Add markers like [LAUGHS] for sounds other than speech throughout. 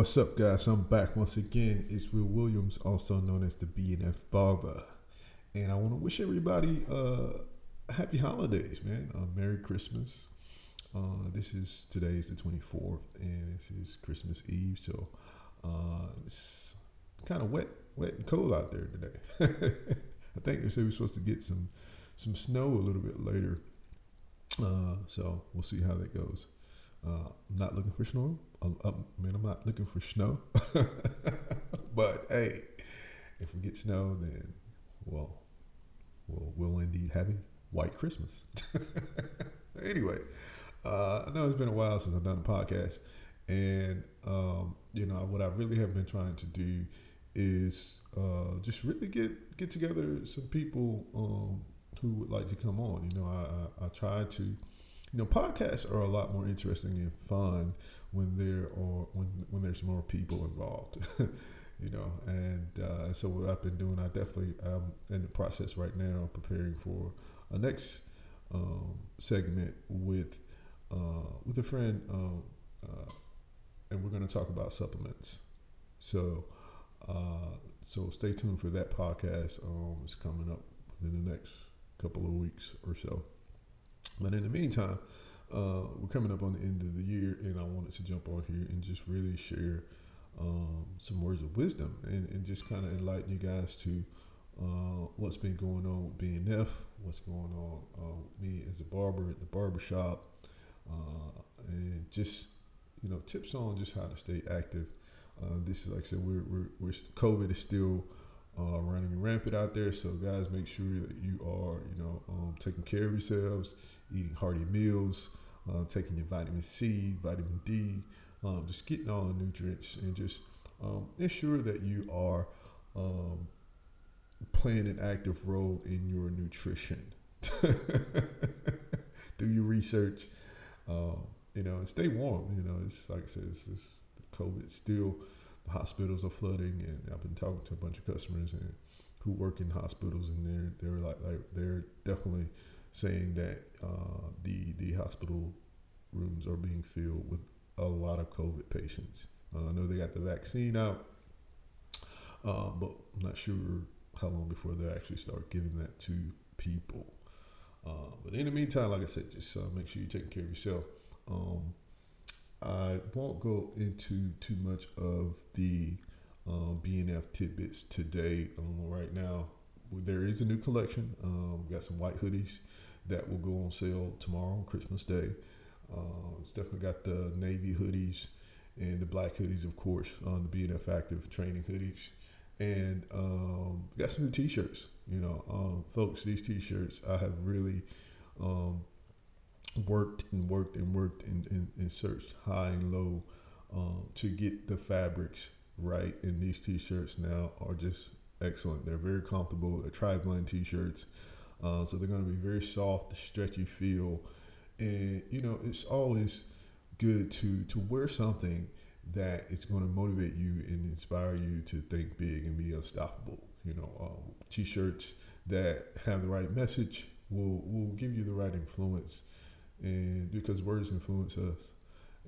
What's up? Guys? I'm back once again. It's Will Williams, also known as the BNF Barber, and I want to wish everybody uh, happy holidays, man. Uh, Merry Christmas. Uh, this is today is the 24th, and this is Christmas Eve, so uh, it's kind of wet, wet and cold out there today. [LAUGHS] I think they say we're supposed to get some some snow a little bit later, uh, so we'll see how that goes. Uh, I'm not looking for snow. I'm, I'm, I mean, I'm not looking for snow. [LAUGHS] but hey, if we get snow, then well, we'll, we'll indeed have a white Christmas. [LAUGHS] anyway, uh, I know it's been a while since I've done a podcast, and um, you know what I really have been trying to do is uh, just really get get together some people um, who would like to come on. You know, I, I, I try to you know, podcasts are a lot more interesting and fun when there are when when there's more people involved. [LAUGHS] you know, and uh, so what I've been doing, I definitely am in the process right now preparing for a next um, segment with uh, with a friend, um, uh, and we're going to talk about supplements. So, uh, so stay tuned for that podcast. Um, it's coming up within the next couple of weeks or so. But in the meantime, uh, we're coming up on the end of the year, and I wanted to jump on here and just really share um, some words of wisdom and, and just kind of enlighten you guys to uh, what's been going on with BNF, what's going on uh, with me as a barber at the barbershop, uh, and just you know tips on just how to stay active. Uh, this is like I said, we're, we're, we're COVID is still uh, running rampant out there. So guys, make sure that you are, you know, um, taking care of yourselves, eating hearty meals, uh, taking your vitamin C, vitamin D, um, just getting all the nutrients, and just um, ensure that you are um, playing an active role in your nutrition. [LAUGHS] Do your research, um, you know, and stay warm. You know, it's like I said, it's, it's COVID still hospitals are flooding, and I've been talking to a bunch of customers and who work in hospitals, and they're they're like, like they're definitely saying that uh, the the hospital rooms are being filled with a lot of COVID patients. Uh, I know they got the vaccine out, uh, but I'm not sure how long before they actually start giving that to people. Uh, but in the meantime, like I said, just uh, make sure you're taking care of yourself. Um, I won't go into too much of the um, BNF tidbits today. Um, right now, there is a new collection. Um, we got some white hoodies that will go on sale tomorrow, Christmas Day. Uh, it's definitely got the navy hoodies and the black hoodies, of course, on the BNF Active training hoodies. And um, got some new T-shirts. You know, um, folks, these T-shirts I have really um, worked and worked and worked and, and, and searched high and low um, to get the fabrics right. And these t-shirts now are just excellent. They're very comfortable. They're tri-blend t-shirts. Uh, so they're going to be very soft, stretchy feel. And, you know, it's always good to, to wear something that is going to motivate you and inspire you to think big and be unstoppable. You know, um, t-shirts that have the right message will, will give you the right influence and because words influence us,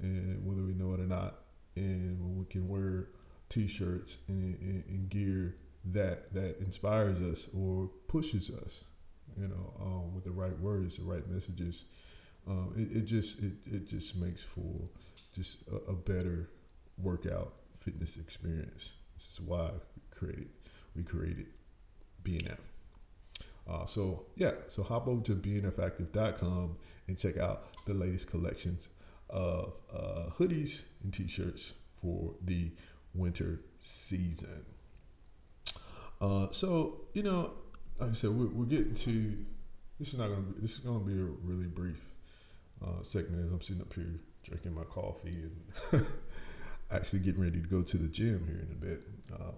and whether we know it or not, and when we can wear T-shirts and, and, and gear that that inspires us or pushes us, you know, um, with the right words, the right messages, um, it, it just it, it just makes for just a, a better workout fitness experience. This is why we created we created BNF. Uh, so yeah, so hop over to bnfactive.com and check out the latest collections of uh, hoodies and t-shirts for the winter season. Uh, so you know, like I said, we're, we're, getting to this is not gonna be this is gonna be a really brief uh, segment as I'm sitting up here drinking my coffee and [LAUGHS] actually getting ready to go to the gym here in a bit. Uh,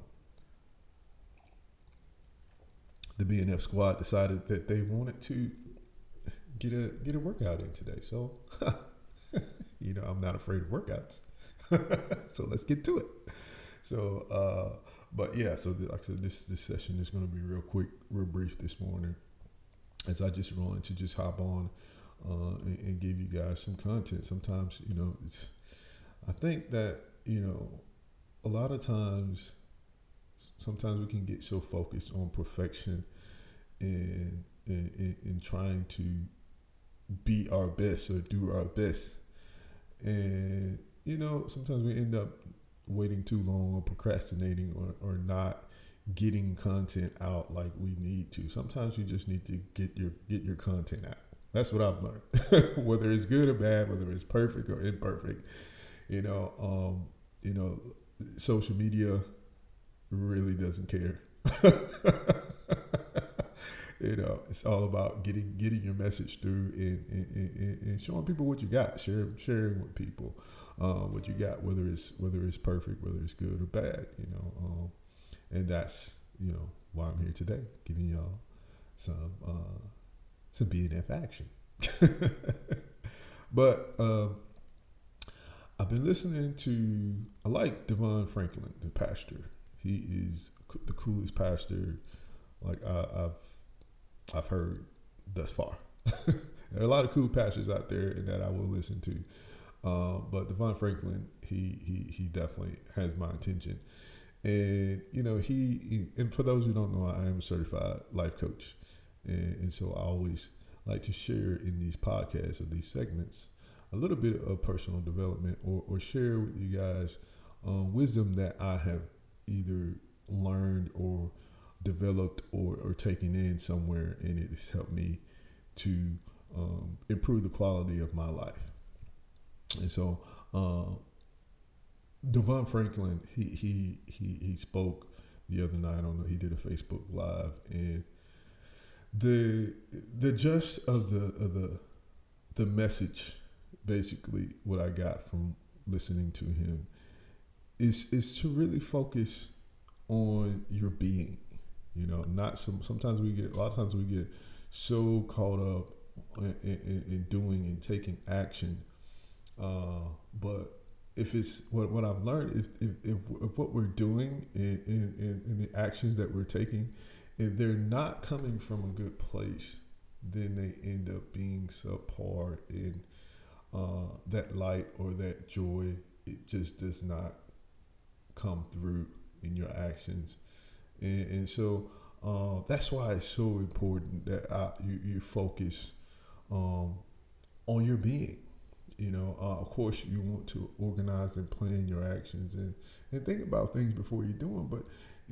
the BNF squad decided that they wanted to get a get a workout in today. So, [LAUGHS] you know, I'm not afraid of workouts. [LAUGHS] so let's get to it. So, uh, but yeah, so the, like I said, this this session is going to be real quick, real brief this morning, as I just wanted to just hop on uh, and, and, give you guys some content. Sometimes, you know, it's I think that you know, a lot of times, sometimes we can get so focused on perfection and in, in, trying to be our best or do our best. And, you know, sometimes we end up waiting too long or procrastinating or, or not getting content out like we need to. Sometimes you just need to get your get your content out. That's what I've learned. [LAUGHS] whether it's good or bad, whether it's perfect or imperfect, you know, um, you know, social media really doesn't care. [LAUGHS] you know, it's all about getting getting your message through and, and, and, and showing people what you got, sharing sharing with people uh, what you got, whether it's whether it's perfect, whether it's good or bad, you know. Um, and that's you know why I'm here today, giving y'all some uh, some BNF action. [LAUGHS] but um, I've been listening to I like Devon Franklin, the pastor. He is the coolest pastor like I, have I've heard thus far. [LAUGHS] there are a lot of cool pastors out there that I will listen to. Uh, but Devon Franklin, he, he he definitely has my attention. And you know, he, he, and for those who don't know, I am a certified life coach, and, and so I always like to share in these podcasts or these segments a little bit of personal development or, or share with you guys um, wisdom that I have either learned or developed or, or taken in somewhere, and it has helped me to um, improve the quality of my life. And so, uh, Devon Franklin, he he he he spoke the other night on he did a Facebook live and the the gist of the of the the message basically what I got from listening to him is is to really focus on your being you know not some sometimes we get a lot of times we get so caught up in, in, in doing and taking action uh, but if it's what, what I've learned, if, if, if, if what we're doing in, in, in, the actions that we're taking, if they're not coming from a good place, then they end up being subpar in uh, that light or that joy. It just does not come through in your actions. And, and so uh, that's why it's so important that I, you, you focus um, on your being you know, uh, of course, you want to organize and plan your actions and, and think about things before you do them. But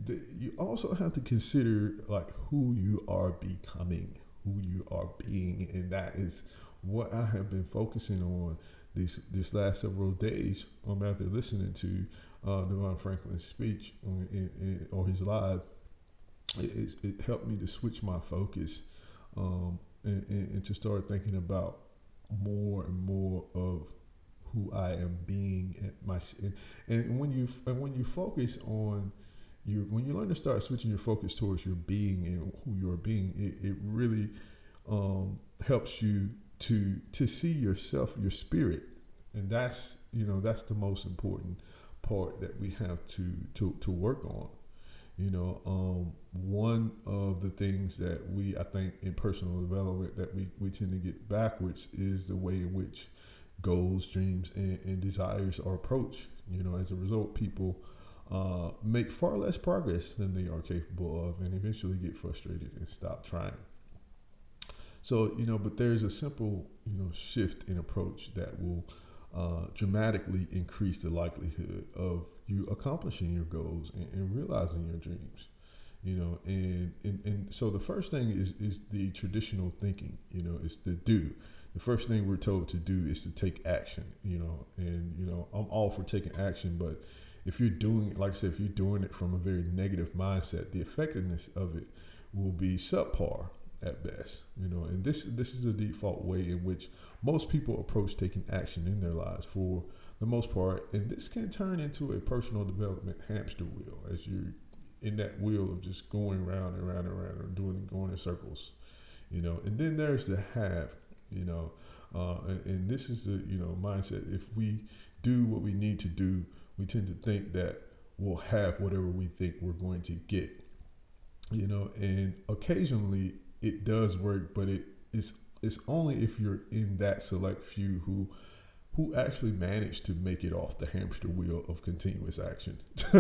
the, you also have to consider like who you are becoming, who you are being, and that is what I have been focusing on these this last several days. Um, after listening to uh, Devon Franklin's speech in, in, or his live, it, it, helped me to switch my focus um, and, and, and to start thinking about more and more of who I am being at my and when you and when you focus on you when you learn to start switching your focus towards your being and who you're being it, it really um, helps you to to see yourself your spirit and that's you know that's the most important part that we have to to to work on you know, um, one of the things that we, I think, in personal development that we, we tend to get backwards is the way in which goals, dreams, and, and desires are approached. You know, as a result, people uh, make far less progress than they are capable of and eventually get frustrated and stop trying. So, you know, but there's a simple, you know, shift in approach that will uh, dramatically increase the likelihood of you accomplishing your goals and, and realizing your dreams you know and, and and so the first thing is is the traditional thinking you know is the do. The first thing we're told to do is to take action you know and you know i'm all for taking action but if you're doing like i said if you're doing it from a very negative mindset the effectiveness of it will be subpar at best you know and this this is the default way in which most people approach taking action in their lives for the most part. And this can turn into a personal development hamster wheel as you're in that wheel of just going round and round and round or doing going in circles, you know. And then there's the have, you know, uh, and, and this is the you know mindset. If we do what we need to do, we tend to think that we'll have whatever we think we're going to get, you know. And occasionally it does work, but it is it's only if you're in that select few who who actually managed to make it off the hamster wheel of continuous action. [LAUGHS]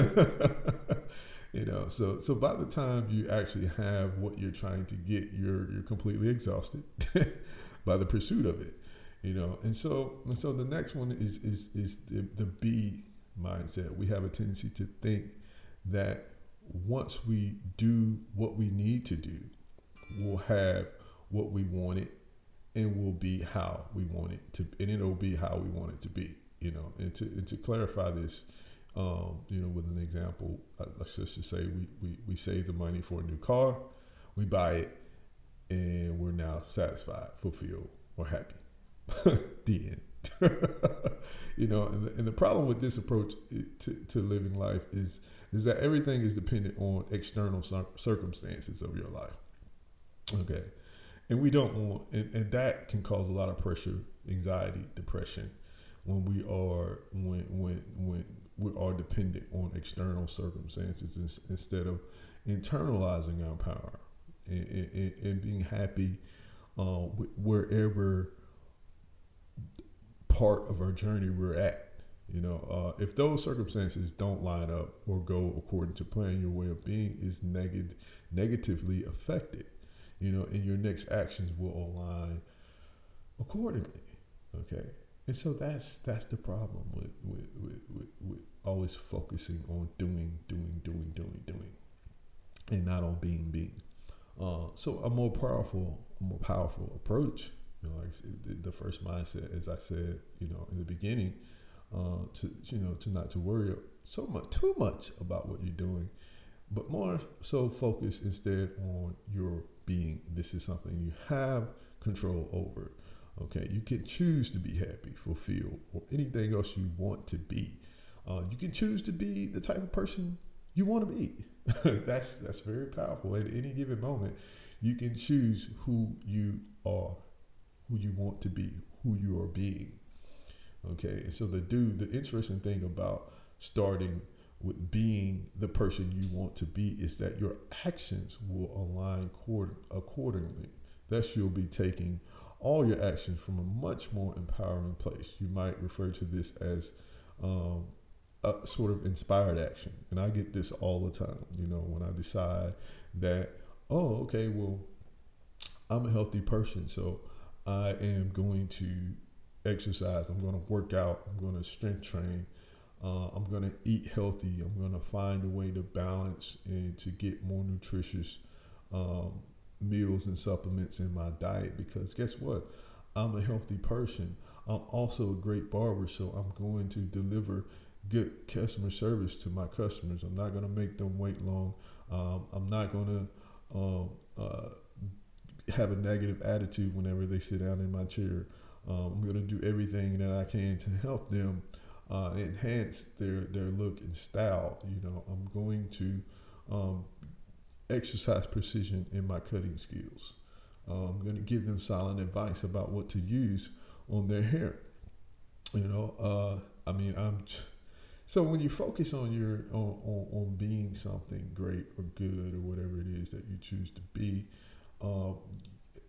you know, so so by the time you actually have what you're trying to get, you're you're completely exhausted [LAUGHS] by the pursuit of it. You know, and so and so the next one is is is the, the B mindset. We have a tendency to think that once we do what we need to do, we'll have what we wanted and will be how we want it to, and it'll be how we want it to be. You know, and to and to clarify this, um, you know, with an example, uh, let's just say we, we we save the money for a new car, we buy it, and we're now satisfied, fulfilled, or happy. [LAUGHS] the end. [LAUGHS] you know, and the, and the problem with this approach to, to living life is is that everything is dependent on external circumstances of your life. Okay, and we don't want, and, and that can cause a lot of pressure, anxiety, depression, when we are when when when we are dependent on external circumstances instead of internalizing our power and, and, and being happy uh, wherever part of our journey we're at. You know, uh, if those circumstances don't line up or go according to plan, your way of being is neg- negatively affected. You know, and your next actions will align accordingly. Okay, and so that's that's the problem with with, with, with, with always focusing on doing, doing, doing, doing, doing, and not on being, being. Uh, so a more powerful, a more powerful approach you know, like the first mindset, as I said, you know, in the beginning, uh, to you know, to not to worry so much, too much about what you're doing, but more so focus instead on your being. This is something you have control over. Okay, you can choose to be happy, fulfilled, or anything else you want to be. Uh, you can choose to be the type of person you want to be. [LAUGHS] that's that's very powerful. At any given moment, you can choose who you are who you want to be, who you are being. Okay, and so the do the interesting thing about starting with being the person you want to be is that your actions will align accordingly. Thus, you'll be taking all your actions from a much more empowering place. You might refer to this as um, a sort of inspired action. And I get this all the time, you know, when I decide that, oh, okay, well, I'm a healthy person. So I am going to exercise. I'm going to work out. I'm going to strength train. Uh, I'm going to eat healthy. I'm going to find a way to balance and to get more nutritious um, meals and supplements in my diet because guess what? I'm a healthy person. I'm also a great barber, so I'm going to deliver good customer service to my customers. I'm not going to make them wait long. Um, I'm not going to um, uh, have a negative attitude whenever they sit down in my chair. Um, I'm going to do everything that I can to help them uh, enhance their their look and style. You know, I'm going to um, exercise precision in my cutting skills. Uh, I'm going to give them silent advice about what to use on their hair. You know, uh, I mean, I'm. So when you focus on your on, on, on being something great or good or whatever it is that you choose to be, uh,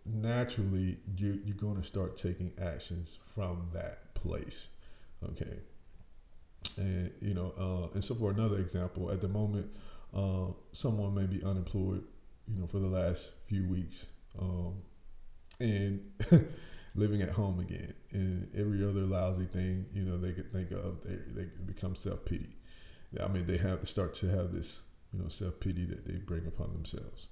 naturally you, you're going to start taking actions from that place. Okay. And, you know, uh, and so for another example, at the moment, uh, someone may be unemployed, you know, for the last few weeks um, and [LAUGHS] living at home again. And every other lousy thing, you know, they could think of, they, they become self pity. I mean, they have to start to have this, you know, self pity that they bring upon themselves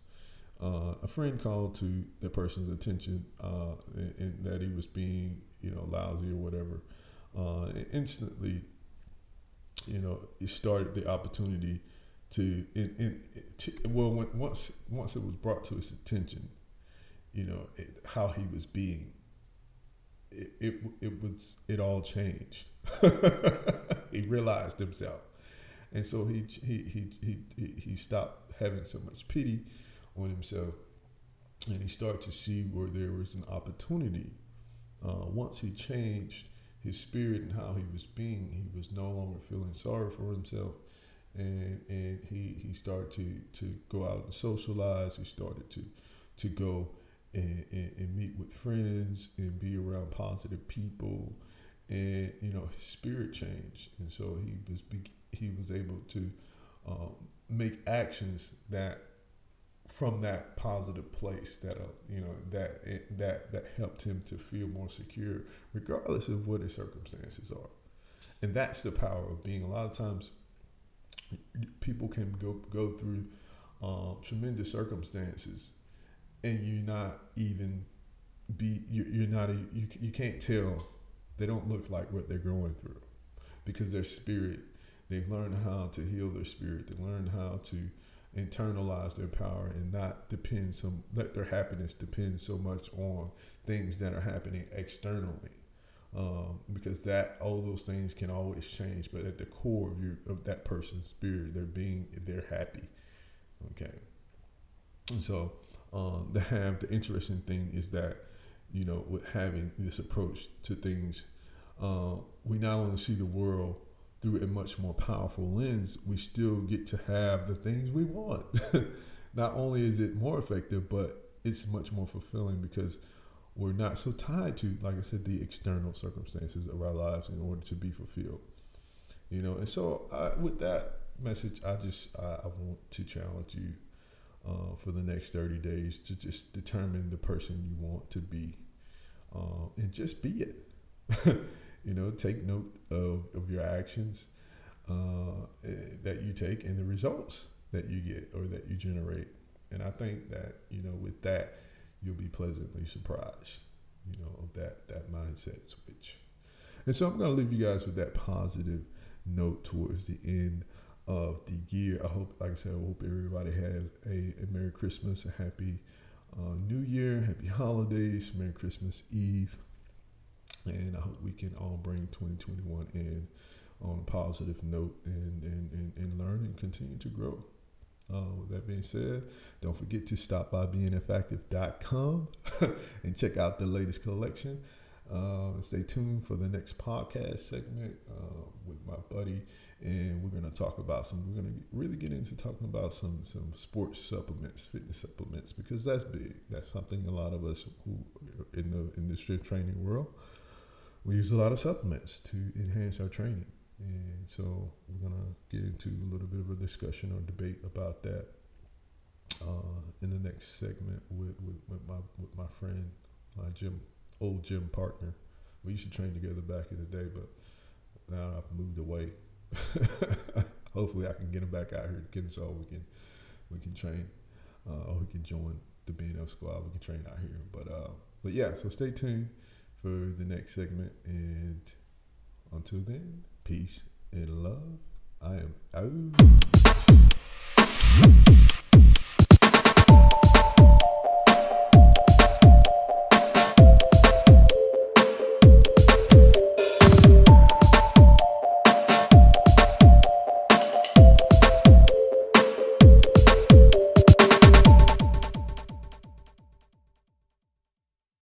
uh, a friend called to the person's attention uh, and, and, that he was being, you know, lousy or whatever. Uh, instantly, you know, it started the opportunity to, in, in, to well, when, once once it was brought to his attention, you know, it, how he was being, it, it, it was it all changed. [LAUGHS] he realized himself, and so he he he he he stopped having so much pity on himself, and he started to see where there was an opportunity. Uh, once he changed his spirit and how he was being, he was no longer feeling sorry for himself, and and he he started to to go out and socialize. He started to to go and, and, and meet with friends and be around positive people. And you know his spirit changed, and so he was he was able to um, make actions that from that positive place that uh, you know that it, that that helped him to feel more secure, regardless of what his circumstances are, and that's the power of being. A lot of times, people can go go through um, tremendous circumstances, and you're not even be you're, you're not a, you you can't tell. They don't look like what they're going through because their spirit they've learned how to heal their spirit. They learn how to internalize their power and not depend some let their happiness depend so much on things that are happening externally. Um, because that all those things can always change but at the core of your of that person's spirit they're being they're happy. Okay. And so um, the have the interesting thing is that you know with having this approach to things uh, we not only see the world through a much more powerful lens we still get to have the things we want [LAUGHS] not only is it more effective but it's much more fulfilling because we're not so tied to like i said the external circumstances of our lives in order to be fulfilled you know and so I, with that message i just I, I want to challenge you uh, for the next 30 days to just determine the person you want to be uh, and just be it. [LAUGHS] you know, take note of, of your actions uh, eh, that you take and the results that you get or that you generate. And I think that, you know, with that, you'll be pleasantly surprised, you know, of that, that mindset switch. And so I'm going to leave you guys with that positive note towards the end of the year. I hope, like I said, I hope everybody has a, a Merry Christmas, a Happy uh, New Year, Happy Holidays, Merry Christmas Eve. And I hope we can all bring 2021 in on a positive note and, and, and, and learn and continue to grow. Uh, with that being said, don't forget to stop by bnfactive.com [LAUGHS] and check out the latest collection. Uh, stay tuned for the next podcast segment uh, with my buddy, and we're going to talk about some. We're going to really get into talking about some some sports supplements, fitness supplements, because that's big. That's something a lot of us who in the in the strength training world we use a lot of supplements to enhance our training, and so we're going to get into a little bit of a discussion or debate about that uh, in the next segment with, with, with my with my friend uh, Jim old gym partner. We used to train together back in the day, but now I've moved away. [LAUGHS] Hopefully, I can get him back out here to Kinsale again so we can we can train, uh, or we can join the BNF squad. We can train out here. But uh, but yeah, so stay tuned for the next segment. And until then, peace and love. I am out.